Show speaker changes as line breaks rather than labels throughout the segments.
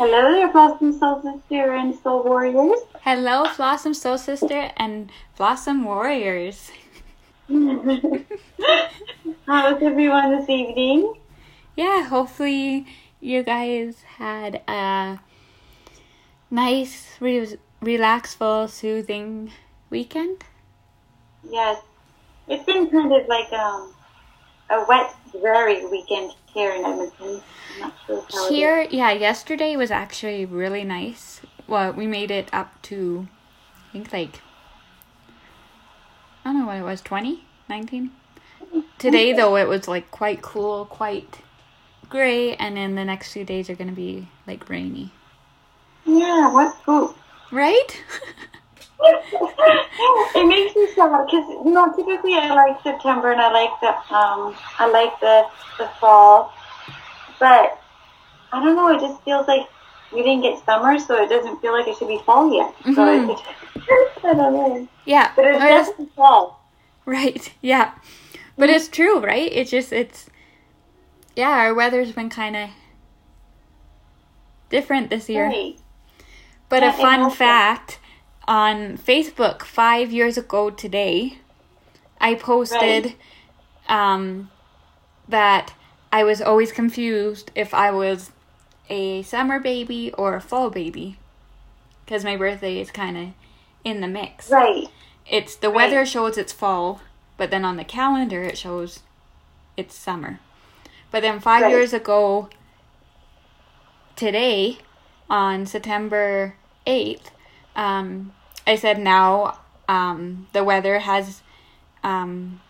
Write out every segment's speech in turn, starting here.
Hello there, Blossom Soul Sister and Soul Warriors.
Hello, Blossom Soul Sister and Blossom Warriors.
How's everyone this evening?
Yeah, hopefully you guys had a nice, re- relaxful, soothing weekend.
Yes, it's been kind of like um, a wet, dreary weekend here in Edmonton. Sure how it is.
Here, yeah, yesterday was actually really nice. Well, we made it up to, I think, like, I don't know what it was, 20? 19? Today, though, it was like quite cool, quite gray, and then the next few days are going to be like rainy.
Yeah, what's cool?
Right?
it makes me sad because you know typically I like September and I like the um I like the the fall, but I don't know. It just feels like we didn't get summer, so it doesn't feel like it should be fall yet. So
Mhm.
it, I don't know.
yeah.
But it's
yes.
fall.
Right. Yeah. But it's true, right? It's just it's yeah, our weather's been kind of different this year.
Right.
But
Yeah,
a fun fact on Facebook 5 years ago today, I posted um that I was always confused if I was a summer baby or a fall baby cuz my birthday is kind of in the mix
Right.
it's the
Right.
weather shows it's fall, but then on the calendar it shows it's summer. But then five
Right.
years ago today, on September eighth, um, I said now um, the weather has um,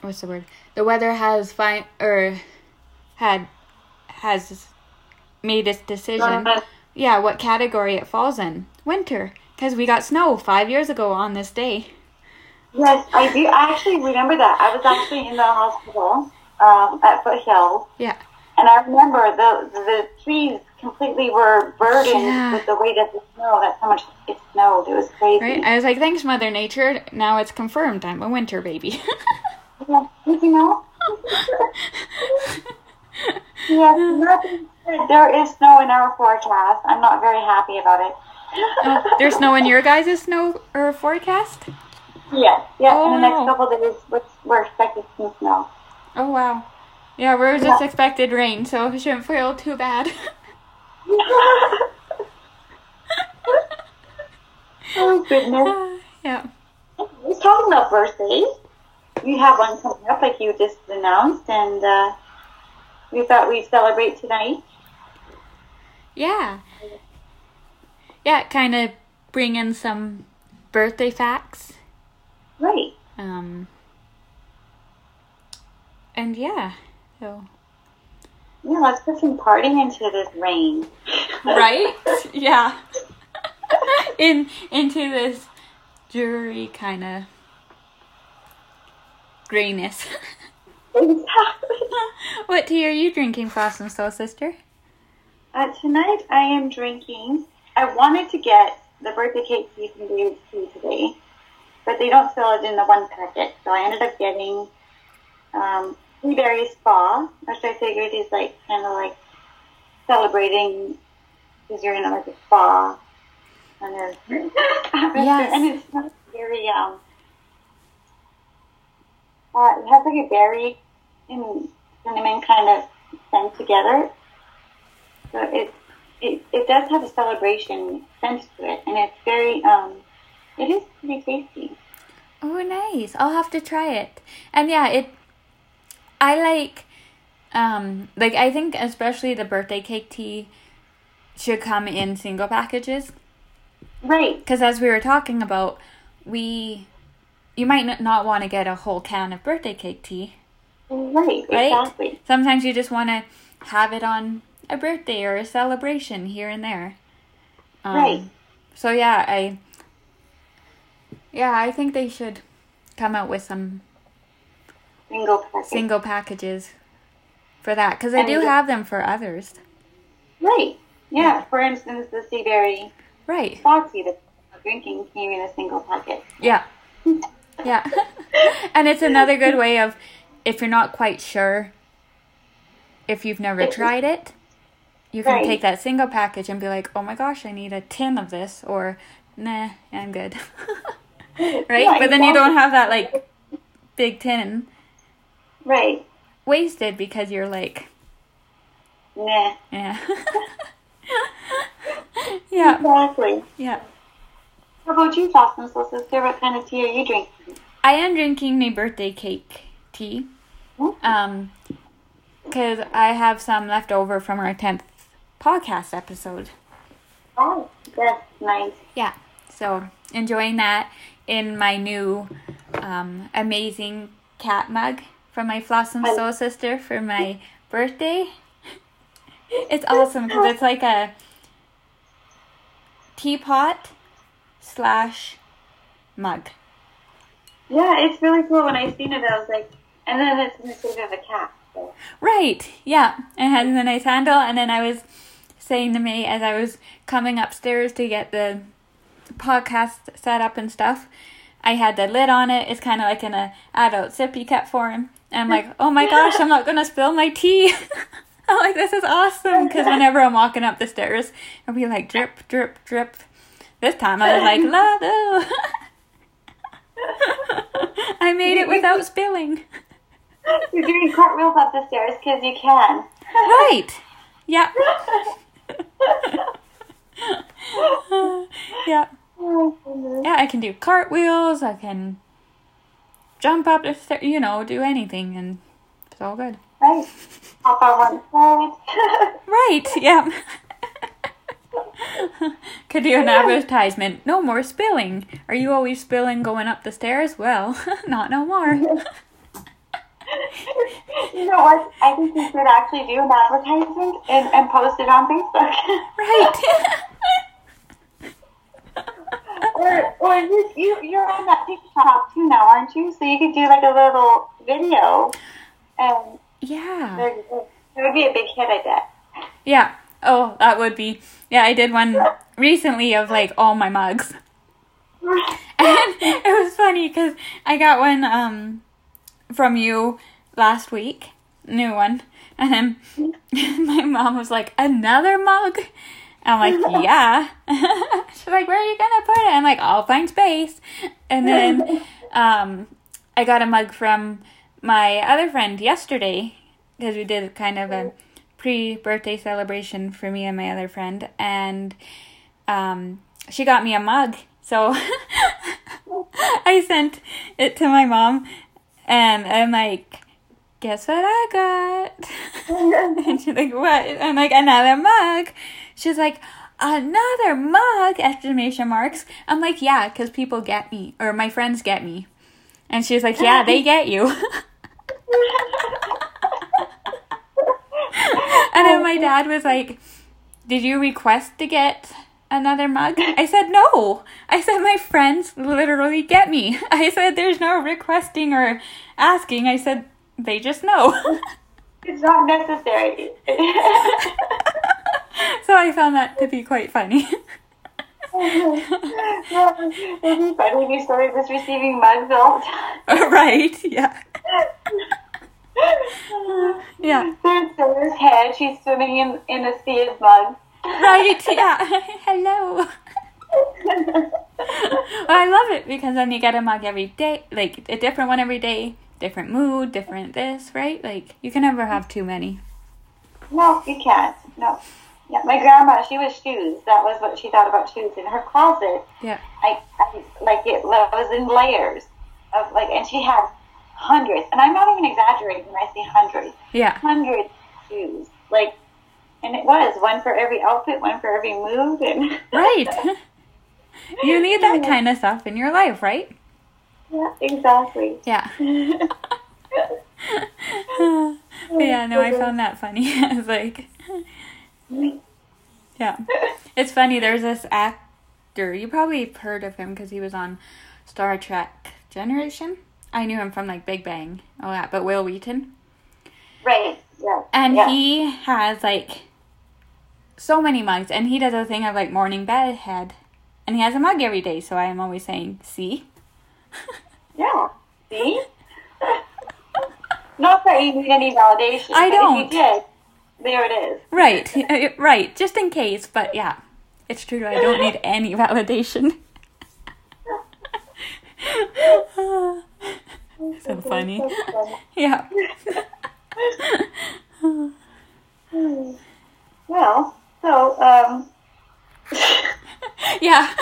what's the word? The weather has fine or had has made its decision.
Uh,
Yeah, what category it falls in? Winter, because we got snow five years ago on this day.
Yes, I do. I actually remember that. I was actually in the hospital um, at Foothill,
Yeah,
and I remember the the trees completely were burdened
Yeah.
with the weight of the snow. That's how much it snowed. It was crazy.
right. I was like, thanks, Mother Nature. Now it's confirmed. I'm a winter baby.
Yeah, you know? Yes, nothing. There is snow in our forecast. I'm not very happy about it.
oh, there's snow in your guys' snow or forecast?
Yes, yeah.
Oh,
in the next
no.
couple of days, we're, we're expecting some snow.
Oh wow. Yeah, we're just
Yeah.
expected rain, so it shouldn't feel too bad.
oh goodness.
yeah.
We're talking about birthdays. We have one coming up, like you just announced, and uh, we thought we'd celebrate tonight.
Yeah. Yeah, kind of bring in some birthday facts.
Right.
Um. And yeah, so.
Yeah, let's put some partying into this rain.
right? yeah. In into this dreary kind of grayness.
exactly.
what tea are you drinking, Blossom Soul Sister?
Uh, tonight I am drinking. I wanted to get the birthday cake tea from David's Tea today, but they don't sell it in the one packet, so I ended up getting um, Blueberry Spa, which I figured is like kind of like celebrating because you're in like a spa. And
Yes.
and it's not very um. Uh, it has like a berry and cinnamon kind of scent together. So it, it it does have a celebration sense to it, and it's very um, it is pretty tasty.
Oh, nice. I'll have to try it. And yeah, it. I like. Um, like I think especially the birthday cake tea should come in single packages.
Right.
Because as we were talking about, we. You might not want to get a whole can of birthday cake tea.
Right.
Right?
Exactly.
Sometimes you just want to have it on a birthday or a celebration here and there. Um,
Right.
So yeah, I. Yeah, I think they should come out with some
Single packet.
single packages for that because I do have them for others.
Right. Yeah. For instance, the sea berry
Right.
foxy that I'm drinking came in a single packet.
Yeah. Yeah. and it's another good way of if you're not quite sure if you've never tried it, you can
Right.
take that single package and be like, oh my gosh, I need a tin of this, or nah, I'm good. right?
Yeah,
but then you don't have that like big tin
Right.
wasted because you're like,
Nah.
yeah. yeah,
Exactly.
yeah.
How about you, Awesome Soul Sister? What kind of tea are you drinking?
I am drinking my birthday cake tea. Um, because I have some left over from our 10th podcast episode.
Oh, that's nice.
Yeah, so enjoying that in my new um, amazing cat mug from my Blossom Soul sister for my birthday. It's awesome because it's like a teapot slash mug.
Yeah, it's really cool. When I seen it, I was like, and then it's in the shape of a cat. So.
Right, yeah. It has a nice handle, and then I was saying to me as I was coming upstairs to get the podcast set up and stuff, I had the lid on it. It's kind of like in a adult sippy cup form. And I'm like, oh my gosh, I'm not gonna spill my tea. I'm like, this is awesome because whenever I'm walking up the stairs, I'll be like drip, drip, drip. This time I was like, Lado. I made it without spilling.
You're doing cartwheels up the stairs because you can.
Right. Yeah. yeah.
Oh.
Yeah, I can do cartwheels. I can jump up the stairs, you know, do anything, and it's all good.
Right. Hop on one side.
Right, yeah. Could do an advertisement. No more spilling. Are you always spilling going up the stairs? Well, not no more.
you know what? I think you should actually do an advertisement and, and post it on Facebook.
Right.
You, you, you're on that TikTok too now, aren't you? So you could do like a little video. And
yeah.
there. It would be a big hit, I bet.
Yeah. Oh, that would be. Yeah, I did one recently of like all my mugs. And it was funny because I got one um from you last week, new one, and then my mom was like, "Another mug." I'm like, "Yeah." She's like, "Where are you gonna put it?" I'm like, "I'll find space." And then um, I got a mug from my other friend yesterday because we did kind of a pre-birthday celebration for me and my other friend, and um, she got me a mug. So I sent it to my mom, and I'm like, "Guess what I got?" and she's like, "What?" I'm like, "Another mug." She's like, "Another mug!" Exclamation marks. I'm like, "Yeah, because people get me, or my friends get me." And she's like, "Yeah, they get you." And then my dad was like, Did you request to get another mug? I said, No. I said, My friends literally get me. I said, There's no requesting or asking. I said, They just know.
It's not necessary.
so I found that to be quite funny.
It'd be funny if you started just receiving mugs all the time.
right, yeah. Yeah.
There's Sarah's head. She's swimming in, in a sea of mugs.
Right, yeah. Hello. Well, I love it because then you get a mug every day, like a different one every day, different mood, different this, right? Like you can never have too many.
No, you can't. No. Yeah, my grandma, she was shoes. That was what she thought about shoes. In her closet,
Yeah.
I, I like it was in layers of like, and she had hundreds. And I'm not even exaggerating when I say hundreds.
Yeah.
Hundreds of shoes. Like, and it was one for every outfit, one for every mood, and
Right. you need that kind of stuff in your life, right?
Yeah, exactly.
Yeah. Yeah, no, I found that funny. I was like, yeah. It's funny, there's this actor, you probably heard of him because he was on Star Trek Generation. I knew him from like Big Bang, all that, but Wil Wheaton.
Right. Yeah.
And
yeah.
he has like so many mugs, and he does a thing of like morning bed head, and he has a mug every day. So I am always saying, "See,
Yeah. See? Not that you need any validation.
I don't.
If you did, there it is.
Right, uh, right. Just in case, but yeah, it's true. I don't need any validation. so funny. Yeah.
Well, so um,
yeah.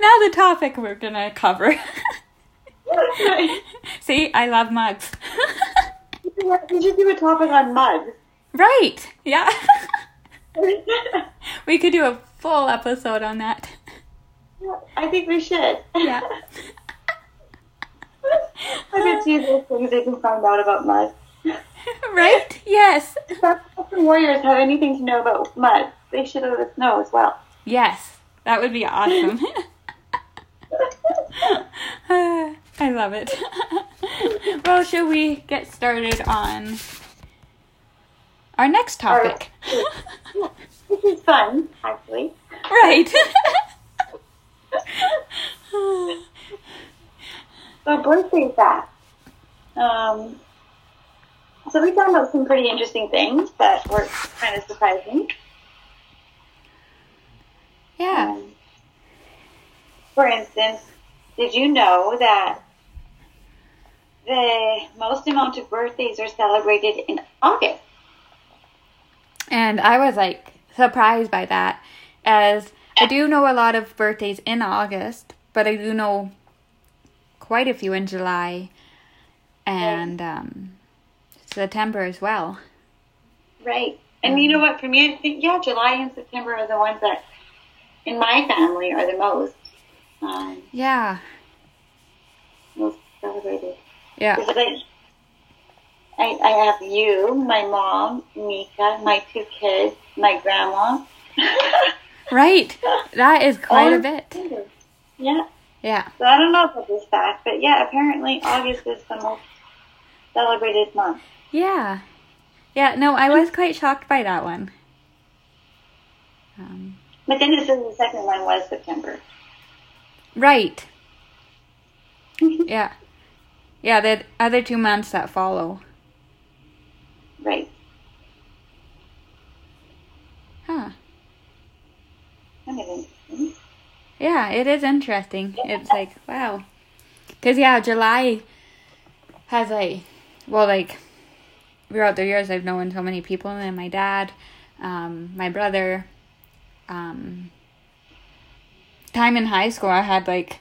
now the topic we're gonna cover. See, I love mugs.
we should do a topic on mugs.
Right. Yeah. we could do a full episode on that.
I think we should.
Yeah.
I bet you there's things they can find out about mugs.
Right? Yes.
If the Warriors have anything to know about mud, they should let us know as well.
Yes. That would be awesome. I love it. well, should we get started on our next topic?
This is fun, actually.
Right.
So birthday facts. Um, so we found out some pretty interesting things that were kind of surprising.
yeah.
Um, for instance, did you know that the most amount of birthdays are celebrated in August?
And I was like surprised by that, as I do know a lot of birthdays in August, but I do know quite a few in July and um, September as well.
Right. And you know what? For me, I think, yeah, July and September are the ones that, in my family, are the most, um,
Yeah,
most celebrated.
yeah,
I, I have you, my mom, Mika, my two kids, my grandma.
right. That is quite a bit.
Yeah.
Yeah,
So I don't know about this fact, but yeah, apparently August is the most celebrated month.
yeah, yeah. No, I was quite shocked by that one. Um,
But then it says the second one was September.
Right. Yeah, yeah. The other two months that follow.
Right.
Huh.
Kind of interesting.
Yeah, it is interesting. It's like, wow. Because, yeah, July has, like, well, like, throughout the years, I've known so many people, and my dad, um, my brother, um, time in high school, I had, like,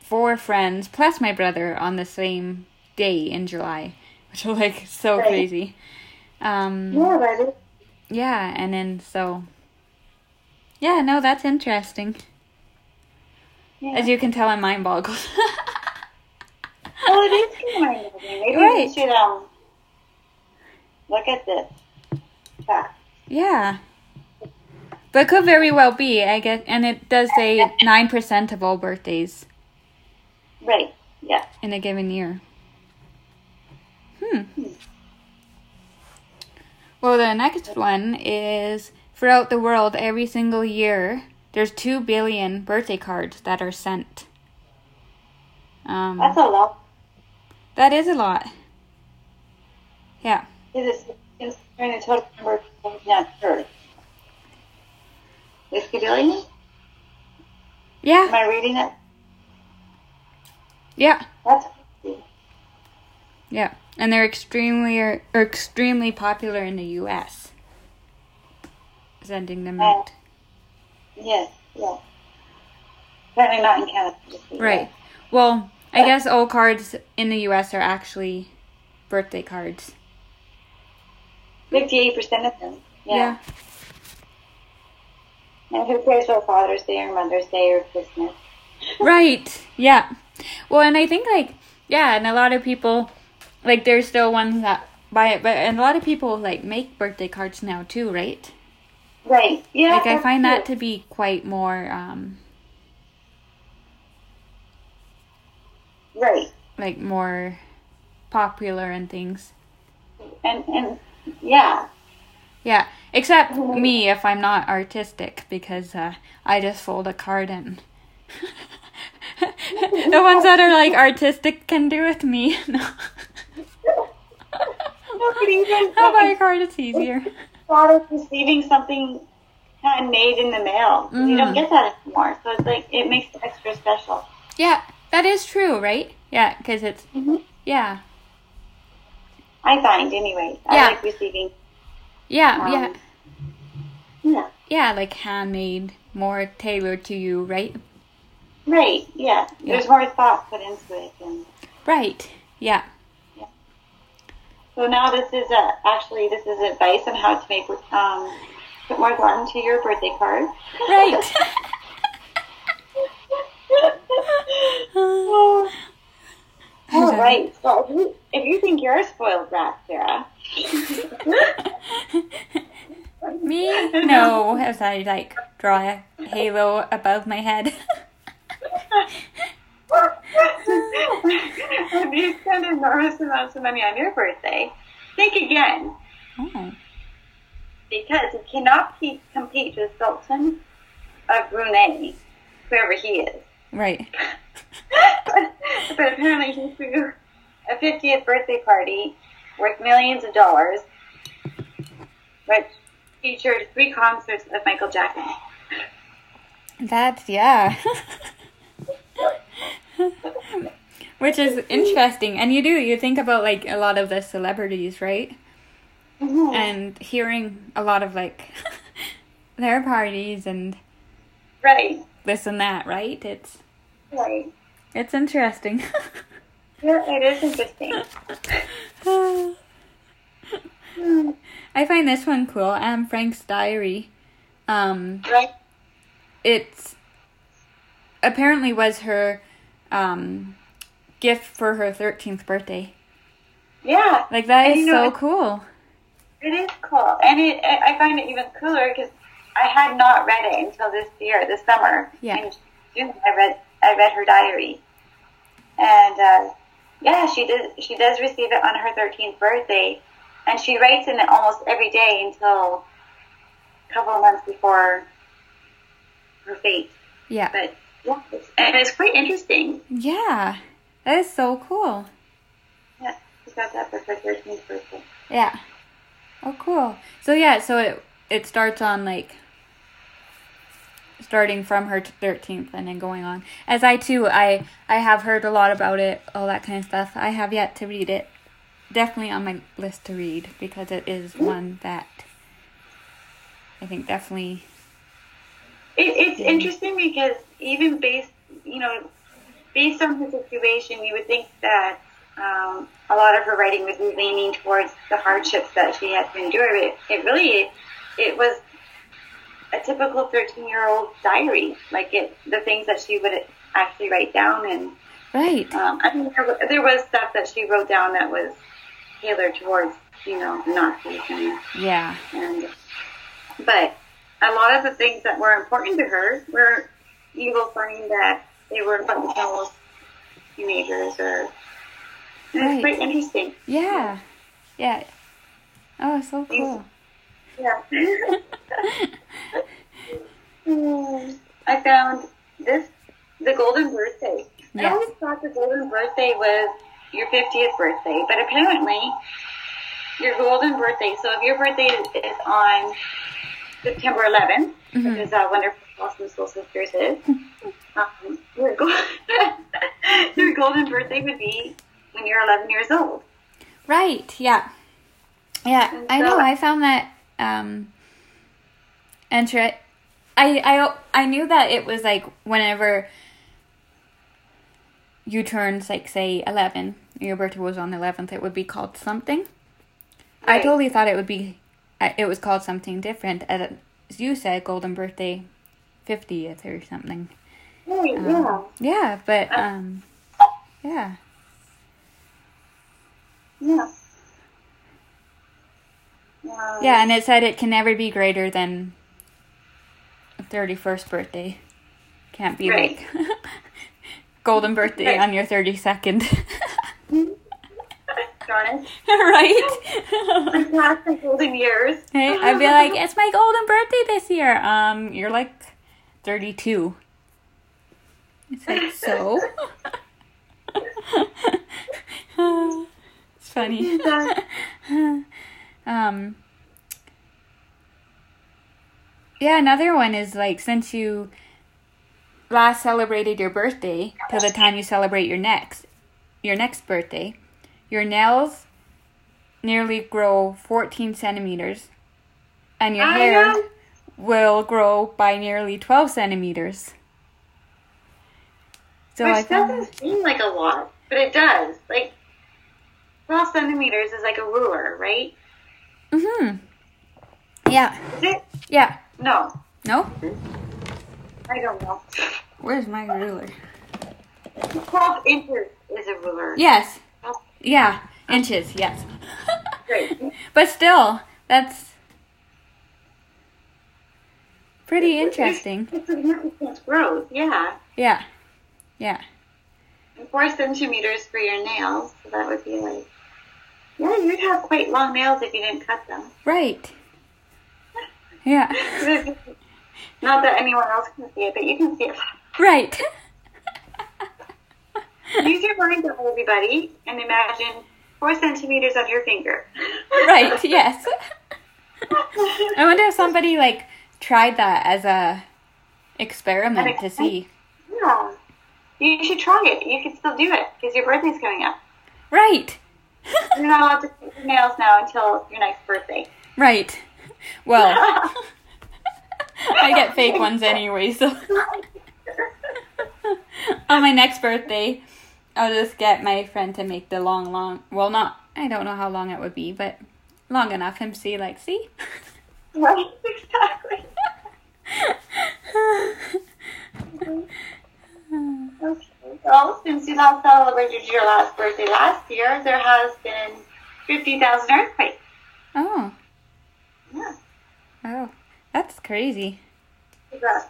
four friends, plus my brother, on the same day in July, which was, like, so
Right.
crazy. Um,
Yeah, is.
yeah, and then so. Yeah, no, that's interesting.
Yeah.
As you can tell, I'm mind boggled.
well, it is mind-boggling. Maybe
Right.
we should um look at this fact.
yeah. But it could very well be, I guess, and it does say 9% of all birthdays
Right. Yeah.
in a given year. Hmm. Well, the next one is throughout the world, every single year, there's 2 billion birthday cards that are sent. Um,
That's a lot.
that is a lot. Yeah.
It is considering the total number of people on Earth. Am
Yeah.
Am I reading it?
Yeah.
That's
Yeah, and they're extremely or, or extremely popular in the U.S. Sending them out.
yes, yes. Apparently not in Canada.
Right. Well, I guess all cards in the U.S. are actually birthday cards.
Fifty-eight percent of them. Yeah. And who cares for Father's Day or Mother's Day or Christmas?
Right. Yeah. Well, and I think like yeah, and a lot of people like there's still ones that buy it, but and a lot of people like make birthday cards now too, right?
Right. Yeah.
Like I find that to be quite more um
right.
like more popular and things.
And and yeah.
Yeah, except me if I'm not artistic because uh, I just fold a card and the ones that are like artistic can do it. Me, no.
No, but even
I'll buy a card. It's easier.
thought of receiving something handmade in the mail. You don't
Mhm.
get that anymore, so it's like it makes it extra special.
Yeah, that is true, right? Yeah, because it's
Mm-hmm.
yeah,
I find, anyway. I
Yeah.
like receiving.
Yeah,
Um,
yeah,
Yeah.
yeah, like handmade, more tailored to you, right?
Right. Yeah. There's more thought put into it, and
Right. Yeah.
so now this is uh, actually this is advice on how to make um put more thought into your birthday card.
Right.
oh, Oh, all right. So if you, if you think you're a spoiled brat, Sarah.
Me? No, as I like draw a halo above my head.
if you spend enormous amounts of money on your birthday, think again.
oh.
Because you cannot compete with Sultan of Brunei, whoever he is.
Right.
but apparently he threw a 50th birthday party worth millions of dollars, which featured three concerts of Michael Jackson.
That's yeah. Which is interesting. And you do, you think about like a lot of the celebrities, right?
Mhm.
And hearing a lot of like their parties and
Right,
this and that, right? It's
right.
it's interesting.
Yeah, it is interesting.
I find this one cool. Anne Frank's diary. Um
right?
it's apparently was her um gift for her 13th birthday.
Yeah,
Like that
And
is
you know,
so cool.
it is cool. And it, I find it even cooler because I had not read it until this year, this summer.
Yeah.
In June, I read, I read her diary. And, uh, yeah, she does, she does receive it on her 13th birthday. And she writes in it almost every day until a couple of months before her fate.
Yeah.
But, yeah, it's, and it's quite interesting.
Yeah. That is so cool.
Yeah, she got that for her 13th birthday.
Yeah. Oh cool. So yeah, so it it starts on like starting from her 13th and then going on. As I too, I I have heard a lot about it, all that kind of stuff. I have yet to read it. Definitely on my list to read because it is one that I think definitely
It, it's interesting because even based, you know, based on her situation, you would think that um, a lot of her writing would be leaning towards the hardships that she had to endure. But it, it really, it was a typical thirteen-year-old diary. Like it, the things that she would actually write down, and
right.
um, I mean, there, there was stuff that she wrote down that was tailored towards, you know, Nazis and
Yeah.
and but a lot of the things that were important to her were you will find that they were fundamental teenagers or
Right.
it's quite interesting.
Yeah. Yeah. Oh, so cool.
Yeah. I found this the golden birthday. I always thought the golden birthday was your fiftieth birthday, but apparently your golden birthday. So if your birthday is on September 11th,
Mhm.
which is uh, Wonderful Awesome Soul Sisters is, um, your, your golden birthday would be when you're 11 years old.
Right. Yeah. Yeah.
And
I know. I found that um enter I I I knew that it was like whenever you turned like say 11 your birthday was on the 11th it would be called something i totally thought it would be uh, it was called something different as you said golden birthday 50th or something
Right,
Um,
yeah.
yeah but um yeah
Yeah. Um,
Yeah, and it said it can never be greater than a 31st birthday. Can't be
Right.
like golden birthday
Right.
on your 32nd.
Darn it.
right?
Past the golden years.
hey, I'd be like, it's my golden birthday this year. Um, you're like 32. It's like, so? it's funny. Um, yeah, another one is like since you last celebrated your birthday to the time you celebrate your next your next birthday, your nails nearly grow 14 centimeters, and your
I
hair
know.
will grow by nearly 12 centimeters. So I
Which
found
doesn't seem like a lot, but it does. Like, 12 centimeters is like a ruler, right?
Mhm. Yeah.
Is it?
Yeah.
No,
No?
I don't know.
Where's my ruler?
12 inches is a ruler.
Yes. Yeah. Inches, yes.
Great.
but still, that's pretty interesting.
It's significant growth, yeah.
Yeah. Yeah.
And four centimeters for your nails, so that would be like, yeah, you'd have quite long nails if you didn't cut them.
Right. Yeah.
Not that anyone else can see it, but you can see it.
Right.
Use your mind, everybody, and imagine four centimeters of your finger.
right, yes. I wonder if somebody like tried that as a experiment to see.
Yeah. You should try it. You can still do it because your birthday's coming up.
Right.
You're not allowed to paint your nails now until your next birthday.
Right. Well, I get fake ones anyway, so on my next birthday, I'll just get my friend to make the long, long. Well, not. I don't know how long it would be, but long enough. Him see, like, see.
right, exactly. Mm-hmm. Okay. Well, since you last celebrated your last birthday last year, there has been 50,000 earthquakes.
Oh,
Yeah.
oh, that's crazy.
because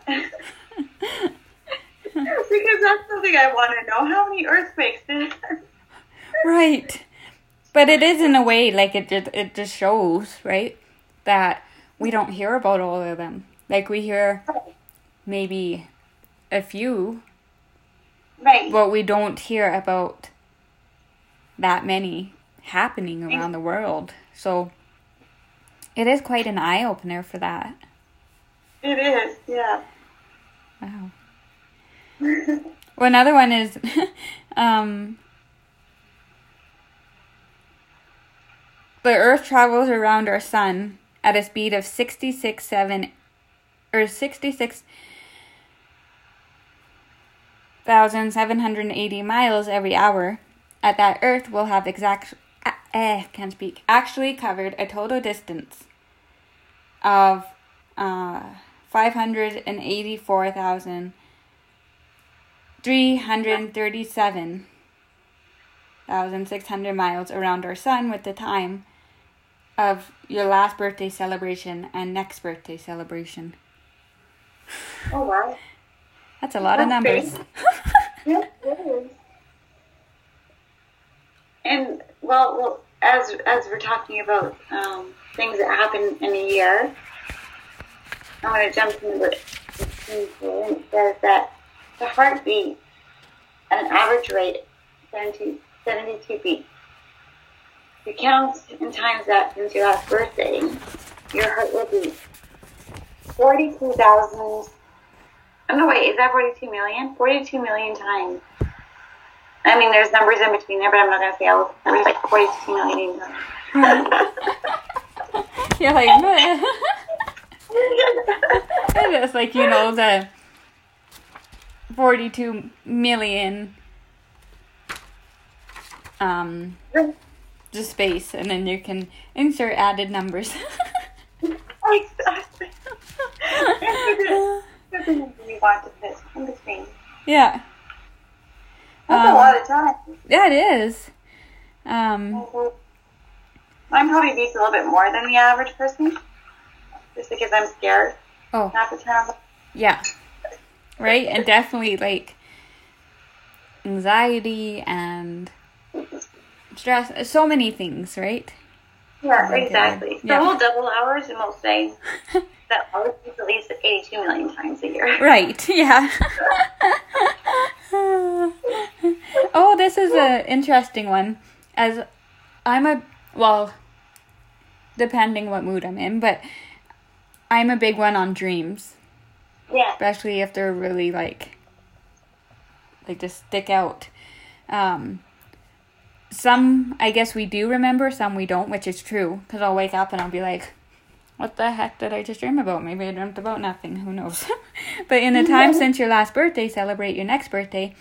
that's something I want to know. How many earthquakes did
Right. But it is in a way like it just it just shows, right? That we don't hear about all of them. Like we hear maybe a few,
Right.
but we don't hear about that many happening around the world. So it is quite an eye opener for that.
It is, yeah.
Wow. Well, another one is um, the Earth travels around our sun at a speed of 66 7 or 66 1,780 miles every hour. At that, Earth will have exact uh, eh, can't speak actually covered a total distance of uh, 584,000. 337,600 miles around our sun with the time of your last birthday celebration and next birthday celebration.
Oh, wow.
That's a lot of numbers.
Yes, it is. And, well, well as, as we're talking about um, things that happen in a year, I'm going to jump into and it says that the heartbeat at an average rate 70, 72 beats. If you count and times that since your last birthday, your heart will beat 42,000. Oh, no, wait, is that 42 million? 42 million times. I mean, there's numbers in between there, but I'm not going to say all the numbers, like 42 million times.
You're like, "Meh." it's like, you know, the 42 million um, just space, and then you can insert added numbers.
exactly. We want to put in between.
yeah.
That's a
Um,
lot of time.
Yeah, it is. Um,
I'm probably beats a little bit more than the average person, just because I'm scared
oh,
not to turn on.
yeah. Right? And definitely like anxiety and stress, so many things, right?
Yeah,
my
exactly.
Yeah.
The whole double hours in most days, that always beats at least 82 million times a year.
Right, yeah. oh, this is an interesting one. As I'm a well, depending what mood I'm in, but I'm a big one on dreams,
Yeah.
especially if they're really like like just stick out. Um, some I guess we do remember, some we don't, which is true. Because I'll wake up and I'll be like, "What the heck did I just dream about? Maybe I dreamt about nothing. Who knows?" but in the time since your last birthday, celebrate your next birthday.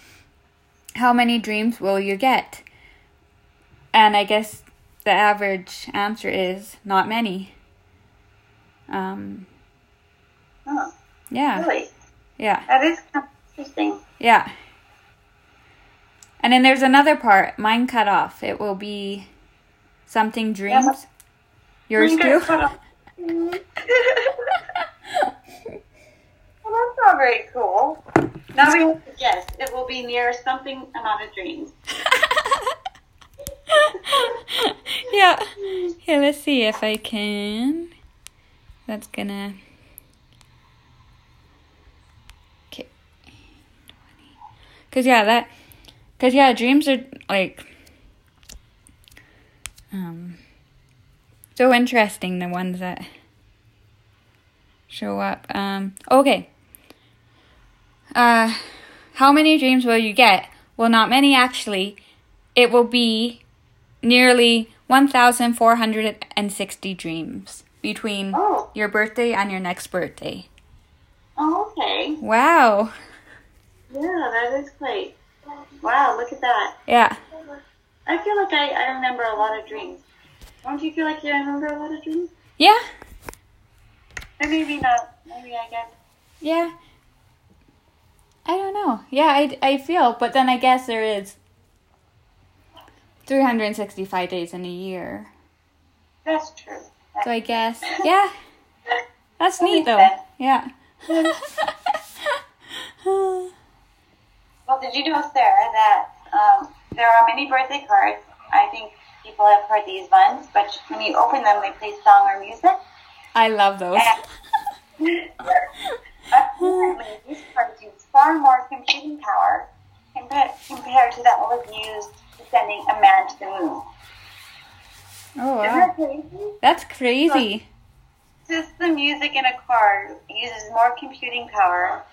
How many dreams will you get? And I guess the average answer is not many. Um,
Oh,
yeah,
really?
yeah.
That is kind of interesting.
Yeah. And then there's another part. Mine cut off. It will be something dreams.
but-
Yours
Mine
too?
well, that's not very cool. Now we guess. It will be near something amount of dreams.
yeah. Here, let's see if I can. That's gonna. Okay. Cause yeah, that. Cause yeah, dreams are like. Um. So interesting, the ones that show up. Um. Okay. Uh, how many dreams will you get? Well, not many actually. It will be nearly 1,460 dreams between
Oh.
your birthday and your next birthday.
Oh, okay.
Wow.
Yeah, that is quite. Wow, look at that.
Yeah.
I feel like I, I remember a lot of dreams. Don't you feel like you remember a lot of dreams?
Yeah.
Or maybe not. Maybe I guess.
Yeah. I don't know. Yeah, I, I feel, but then I guess there is 365 days in a year.
That's true.
So I guess, yeah, that's
That
neat though.
sense.
Yeah.
Well, did you know, Sarah, that um, there are many birthday cards? I think people have heard these ones, but when you open them, they play song or music.
I love those.
Apparently, these cards use far more computing power compared, compared to that was used to sending a man to the moon.
Oh,
Isn't
wow.
that crazy?
That's crazy.
Just the music in a card uses more computing power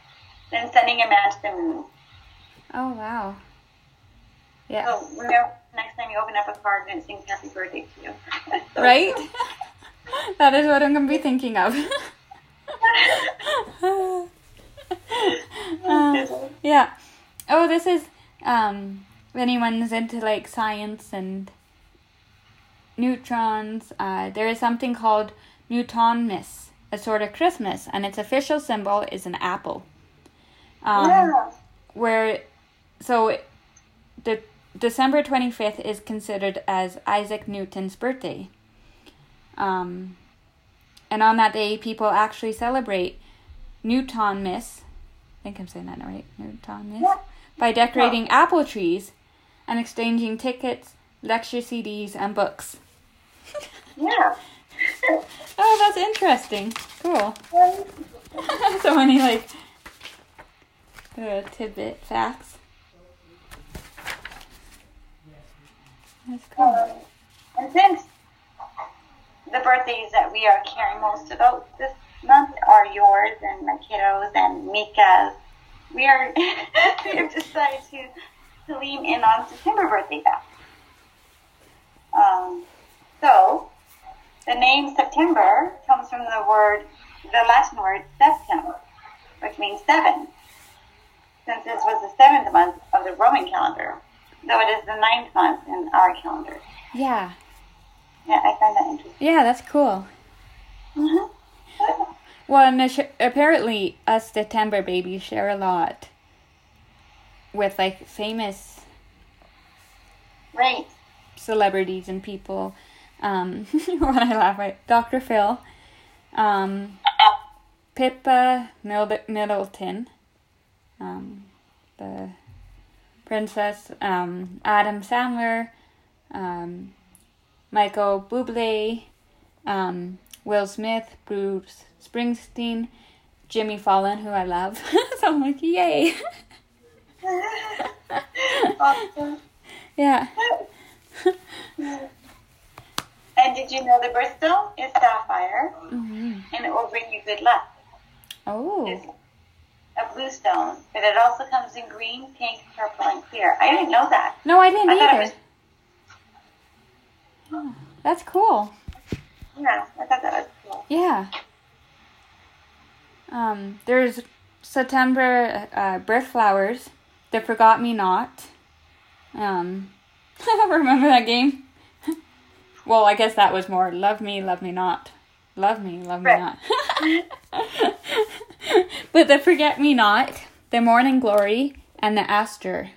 than sending a man to the moon.
Oh, wow. Yeah.
So remember, next time you open up a card and it sings happy birthday to you. So
Right? that is what I'm going to be thinking of. Uh, yeah. Oh, this is um if anyone's into like science and neutrons, uh there is something called Newtonmas, a sort of Christmas, and its official symbol is an apple. Um
yeah.
where so the December 25th is considered as Isaac Newton's birthday. Um, and on that day, people actually celebrate Newtonmas. I think I'm saying that right. Newtonmas.
Yeah.
By decorating apple trees and exchanging tickets, lecture CDs, and books.
Yeah.
Oh, that's interesting. Cool. so many like uh, tidbit facts. That's cool.
And since the birthdays that we are caring most about this month are yours and my kiddos and Mika's, we are we have decided to, to lean in on September birthday facts. Um, so the name September comes from the word, the Latin word septem, which means seven. Since this was the seventh month of the Roman calendar, though it is the ninth month in our calendar.
Yeah.
Yeah, I find that interesting.
Yeah, that's cool.
Mm-hmm.
Well, and sh- apparently us September babies share a lot with like famous
Right.
celebrities and people. Um, when I laugh at Dr. Phil, um, Pippa Mild- Middleton, um, the princess, um, Adam Sandler, um, Michael Bublé, um, Will Smith, Bruce Springsteen, Jimmy Fallon, who I love. so I'm like, yay!
awesome.
yeah.
And did you know the birthstone is sapphire,
hmm
and it will bring you good luck.
Oh.
It's a blue stone, but it also comes in green, pink, purple, and clear. I didn't know that.
No, I didn't
I
either.
was
Oh, that's cool.
yeah. I thought that was cool.
Yeah. Um, there's September uh, birth flowers, the Forgot Me Not. Um, remember that game? well, I guess that was more Love Me, Love Me Not. Love Me, Love Me
Right.
Not. but the Forget Me Not, the Morning Glory, and the Aster.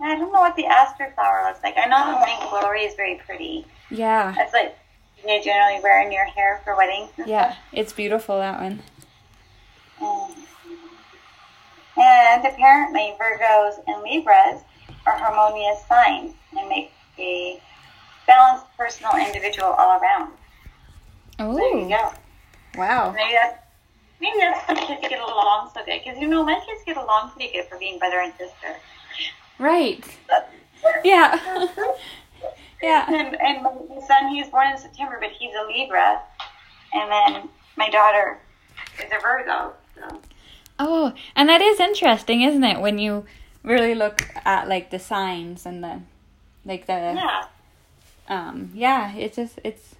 I don't know what the aster flower looks like. I know the morning glory is very pretty.
Yeah.
That's like they generally wear in your hair for weddings.
Yeah, it's beautiful, that one.
stuff. And, and apparently Virgos and Libras are harmonious signs and make a balanced personal individual all around.
Oh,
There you go.
wow.
Maybe that's maybe that's why kids get along so good. Because you know, my kids get along pretty good for being brother and sister.
Right. Yeah. yeah.
And, and my son, he was born in September, but he's a Libra. And then my daughter is a Virgo. So.
Oh, and that is interesting, isn't it? When you really look at like the signs and the like the
Yeah.
um yeah, it's just it's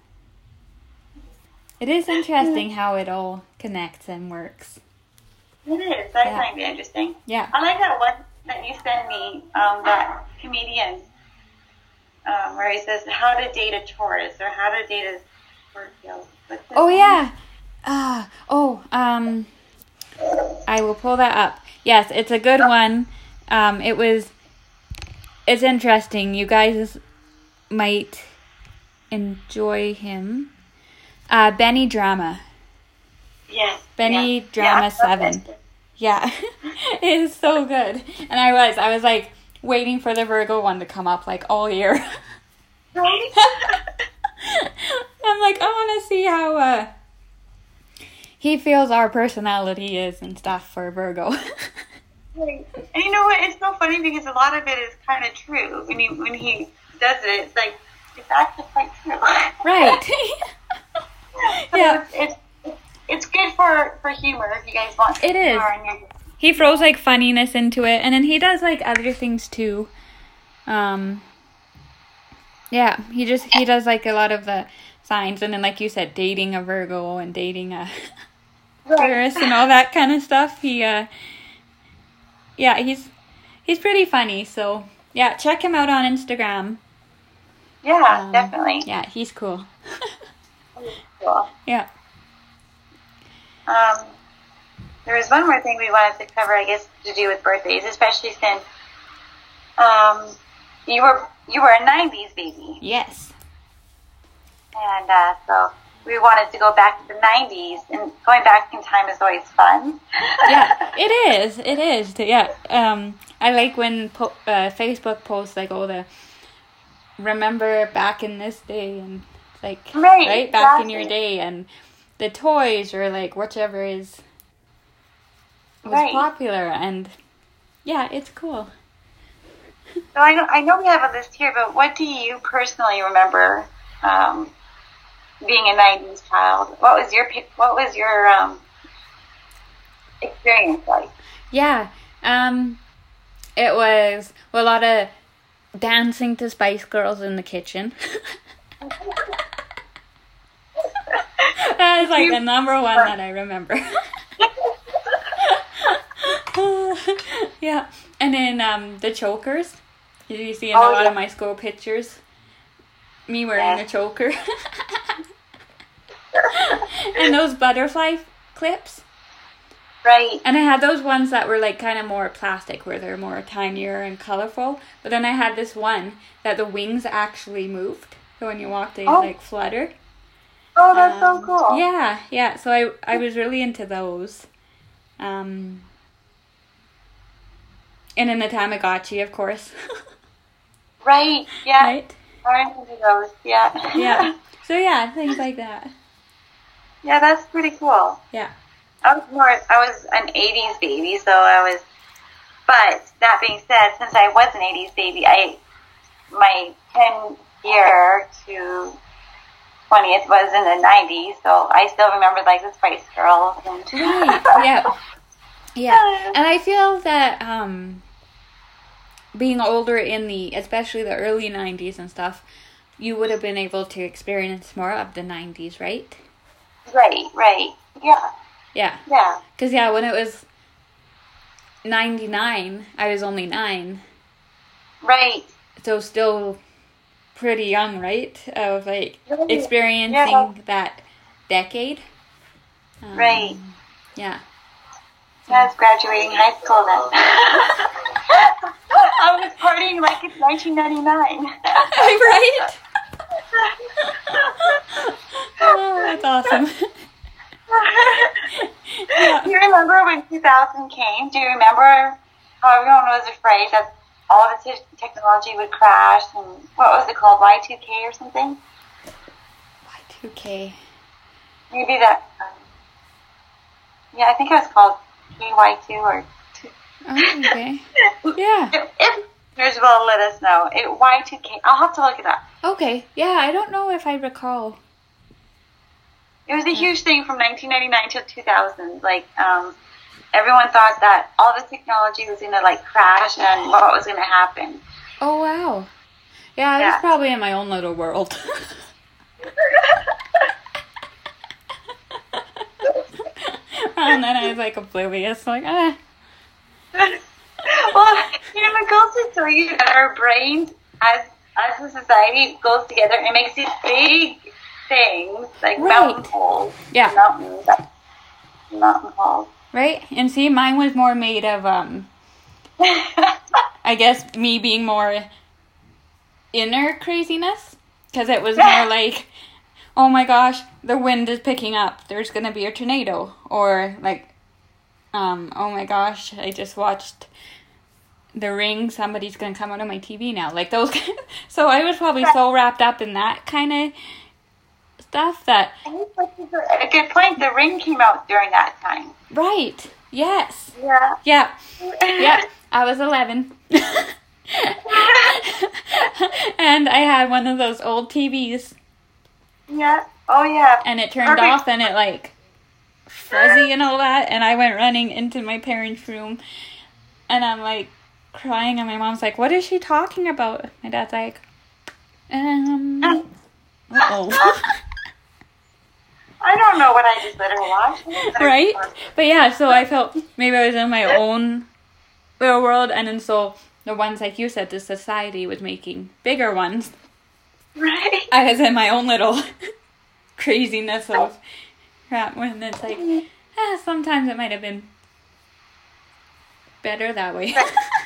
it is interesting how it all connects and works.
It is. That
Yeah.
might be interesting.
Yeah.
I like that one that you sent me, um, that comedian, um, where he says how to date a Taurus or how to date a Scorpio.
Oh
name?
yeah. Ah, oh, um I will pull that up. Yes, it's a good one. Um it was it's interesting. You guys might enjoy him. Uh Benny Drama.
Yes.
Benny
yeah.
Drama
Yeah,
Seven. Yeah. it is so good. And I was I was like waiting for the Virgo one to come up like all year.
Right?
I'm like, I want to see how uh, he feels our personality is and stuff for Virgo.
Right. And you know what? It's so funny because a lot of it is kind of true. When he when he does it, it's like it's actually quite true.
right. Yeah.
It's, it's it's good for for humor if you guys want.
It is.
humor in your-
He throws like funniness into it, and then he does like other things too. Um. Yeah, he just he does like a lot of the signs, and then like you said, dating a Virgo and dating a Taurus and all that kind of stuff. He uh. Yeah, he's he's pretty funny. So yeah, check him out on Instagram.
Yeah,
Um,
definitely.
Yeah, he's cool.
Cool.
yeah.
Um, there was one more thing we wanted to cover, I guess, to do with birthdays, especially since um, you were you were a '90s baby,
Yes.
and uh, so we wanted to go back to the '90s. And going back in time is always fun.
Yeah, it is. It is. Yeah. Um, I like when po- uh, Facebook posts like all the remember back in this day and like
Right,
back in your day and the toys or like whichever is was
Right.
popular and yeah, it's cool.
So I know I know we have a list here, but what do you personally remember um, being a '90s child? What was your what was your um, experience like?
Yeah. Um it was well, a lot of dancing to Spice Girls in the kitchen. that is like the number one that I remember. yeah. And then um the chokers. You see in a
Oh,
lot
yeah.
of my school pictures? Me wearing
Yeah.
a choker. and those butterfly clips.
Right.
And I had those ones that were like kind of more plastic, where they're more tinier and colorful. But then I had this one that the wings actually moved. So when you walked, they
Oh.
like fluttered.
Oh, that's
Um,
so cool.
Yeah, yeah. So I I was really into those. Um, and then the Tamagotchi, of course.
Right. Yeah.
right?
I remember those. Yeah.
Yeah. So yeah, things like that.
yeah, that's pretty cool.
Yeah.
I was more. I was an '80s baby, so I was. But that being said, since I was an '80s baby, I my 10 year to 20th was in the 90s, so I still remember like the Spice Girls. And
Right. Yeah. Yeah. And I feel that um being older in the especially the early 90s and stuff, you would have been able to experience more of the 90s, right?
Right, right. Yeah,
Yeah.
yeah.
Cuz yeah, when it was 99, I was only 9.
Right.
So still pretty young, right? Of like experiencing
Yeah.
that decade. Um,
Right.
Yeah.
I was graduating high school then. I was partying like it's 1999.
right? Oh, that's awesome.
Do you remember when 2000 came? Do you remember how everyone was afraid that all of the te- technology would crash and what was it called, Y2K or something?
Y2K.
Maybe that. Um, yeah, I think it was called KY2 or.
Oh, okay. Yeah.
If, if listeners will let us know, it Y2K. I'll have to look it up.
Okay. Yeah, I don't know if I recall.
It was a huge thing from 1999 to 2000. Like, um, everyone thought that all the technology was going to like crash and what was going to happen.
Oh, wow. Yeah, I was probably in my own little world. and then I was like oblivious, like, ah.
well, you know, it goes to show you that our brains, as as a society, goes together and makes these big things like
Right.
mountain holes.
Yeah.
Mountains. Mountain holes.
Right? And see, mine was more made of, um, I guess me being more inner craziness. Because it was more like, oh my gosh, the wind is picking up. There's going to be a tornado. Or like, um, oh my gosh, I just watched The Ring. Somebody's going to come out of my TV now. Like those. so I was probably so wrapped up in that kind of stuff that,
a good point. The ring came out during that time.
Right. Yes.
Yeah.
Yeah. Yeah. I was 11. and I had one of those old TVs
Yeah. Oh yeah.
and it turned off and it like fuzzy and all that and I went running into my parents' room and I'm like crying and my mom's like, What is she talking about? My dad's like, Um oh
I don't know what I just let her watch.
right? But yeah, so I felt maybe I was in my own little world and then so the ones like you said, the society was making bigger ones.
Right.
I was in my own little craziness of crap when it's like, eh, sometimes it might have been better that way.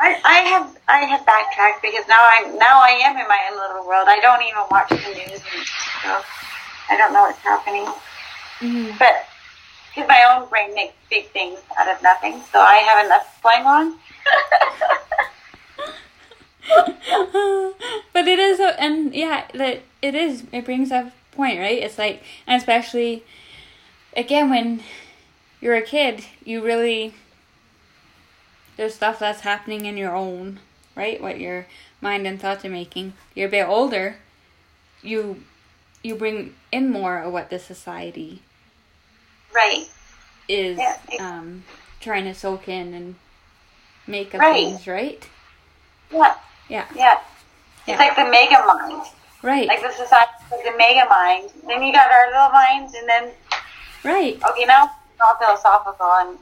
I, I have I have backtracked because now I'm now I am in my own little world. I don't even watch the news and stuff. I don't know what's happening.
Mhm.
But because my own brain makes big things out of nothing, so I have enough going on.
but it is, a, and yeah, that it is. It brings up point, right? It's like, and especially again when you're a kid, you really there's stuff that's happening in your own right, what your mind and thoughts are making. You're a bit older, you you bring in more of what the society
right.
is
Yeah,
um, trying to soak in and make of
Right.
things, right?
Yeah.
Yeah.
Yeah.
Yeah.
It's like the mega mind.
Right,
Like the society, like the mega mind. Then you got our little minds, and then
right.
okay, now it's all philosophical and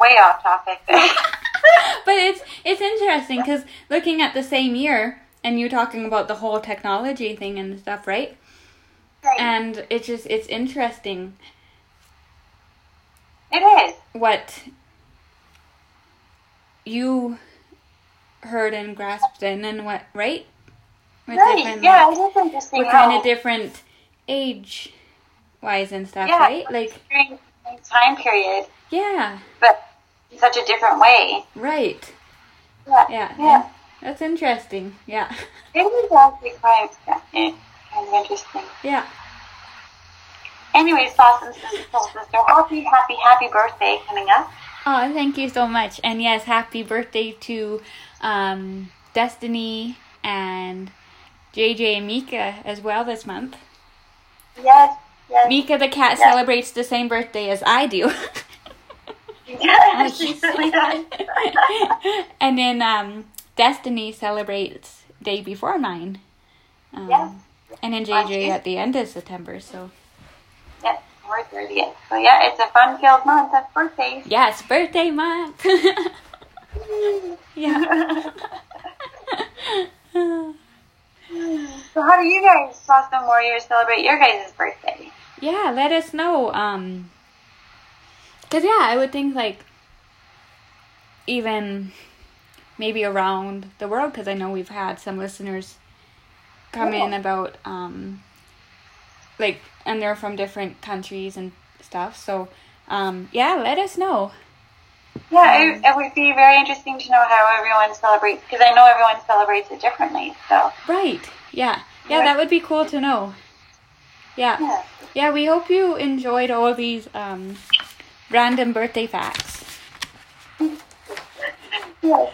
way off topic.
but it's it's interesting because looking at the same year and you talking about the whole technology thing and stuff, right?
Right.
And it's just it's interesting
it is.
what you heard and grasped in and what right? With
Right. Yeah,
like,
it is interesting. how-
kind of different age wise and stuff,
Yeah.
right? Like
time period,
yeah,
but such a different way.
right.
Yeah.
Yeah.
Yeah.
That's interesting. Yeah.
It is actually quite kind of interesting.
Yeah.
Anyways, thoughts and sister, soul sister, happy, happy, happy birthday coming up.
Oh, thank you so much. And yes, happy birthday to um, Destiny and JJ and Mika as well this month.
Yes. Yes.
Mika the cat
Yeah.
celebrates the same birthday as I do.
Yes. She certainly does.
and then um, Destiny celebrates day before mine. Um,
Yeah.
And then JJ at the end of September. So
yes. We're 30th. So yeah, it's a fun-filled month of birthdays.
yes, birthday month. yeah.
So how do you guys, Blossom Warriors, celebrate your guys' birthday?
yeah, let us know. Um, cause yeah, I would think like even maybe around the world, cause I know we've had some listeners come in about um, like, and they're from different countries and stuff. So um, yeah, let us know.
Yeah, it, it would be very interesting to know how everyone celebrates because I know everyone celebrates it differently. So
Right. Yeah. Yeah,
Yeah.
that would be cool to know. Yeah.
yeah,
Yeah, we hope you enjoyed all these um, random birthday facts.
yes,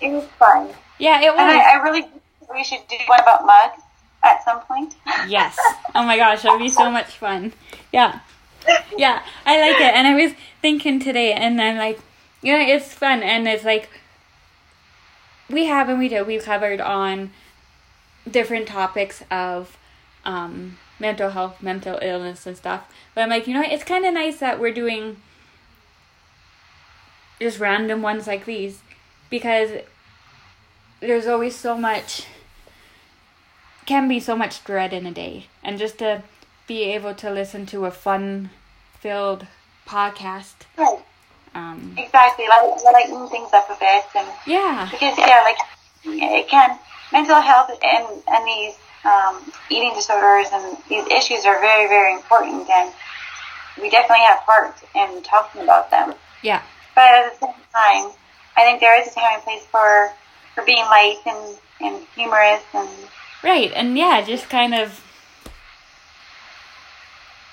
it was fun,
Yeah, it was.
and I. I really we should do one about mugs at some point.
Yes. Oh my gosh, that would be so much fun. Yeah. Yeah, I like it. And I was thinking today, and I'm like, you know, it's fun. And it's like, we have and we do, we've covered on different topics of um, mental health, mental illness, and stuff. But I'm like, you know, it's kind of nice that we're doing just random ones like these because there's always so much can be so much dread in a day and just to be able to listen to a fun filled podcast
Right,
um
exactly. Like lighten things up a bit, and
yeah
because yeah, like it can mental health and and these um, eating disorders and these issues are very very important, and we definitely have part in talking about them.
yeah
But at the same time, I think there is a time and place for for being light and and humorous and
right and yeah just kind of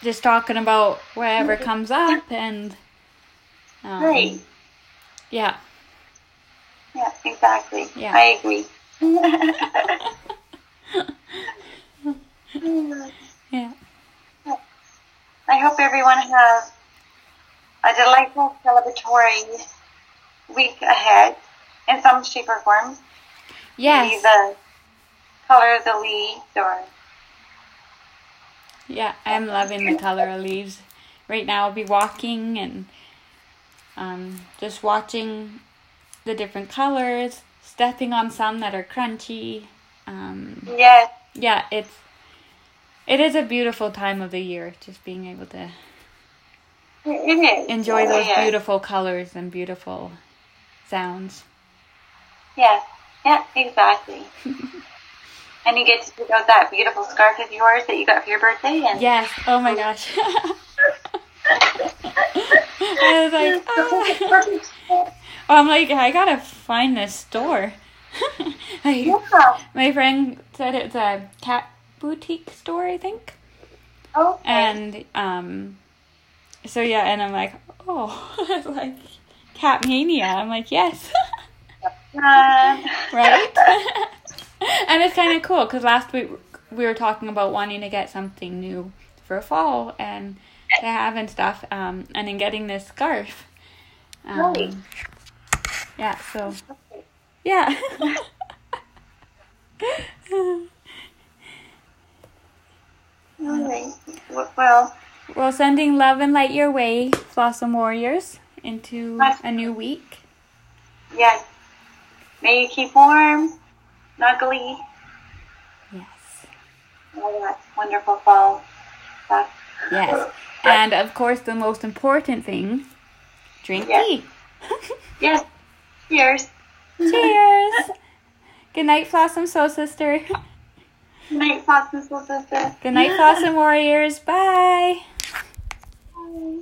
just talking about whatever comes up and um,
Right.
yeah
yeah, exactly.
Yeah.
I agree.
yeah
I hope everyone has a delightful celebratory week ahead in some shape or form. Be
yes
the color of the leaves or
Yeah, I'm loving the color of leaves. Right now, I'll be walking and um, just watching the different colors, stepping on some that are crunchy. Um,
yes,
yeah, it's it is a beautiful time of the year. Just being able to enjoy those
Yes.
beautiful colors and beautiful sounds.
Yeah. yeah, exactly. and you get to pick out that beautiful scarf of yours that you got for your birthday, and
Yes. Oh my gosh. I was like, ah. Oh, I'm like, I gotta find this store.
yeah.
my friend said it's a cat boutique store, I think.
Okay.
And um, so yeah, and I'm like, oh, like cat mania. I'm like, yes,
Um,
right. and it's kind of cool because last week we were talking about wanting to get something new for fall and to have and stuff. Um, and in getting this scarf. Um,
Right.
Yeah. So yeah.
Right. Well,
Well, sending love and light your way, Blossom Warriors, into a new week.
yes. May you keep warm, snuggly,
Yes.
all that wonderful fall stuff.
Yes. And of course, the most important thing drink
Yes.
tea.
Yes. Cheers.
Cheers. Good night, Blossom Soul Sister.
Good night, and Soul Sister.
Good night, Blossom Warriors. Bye.
Bye.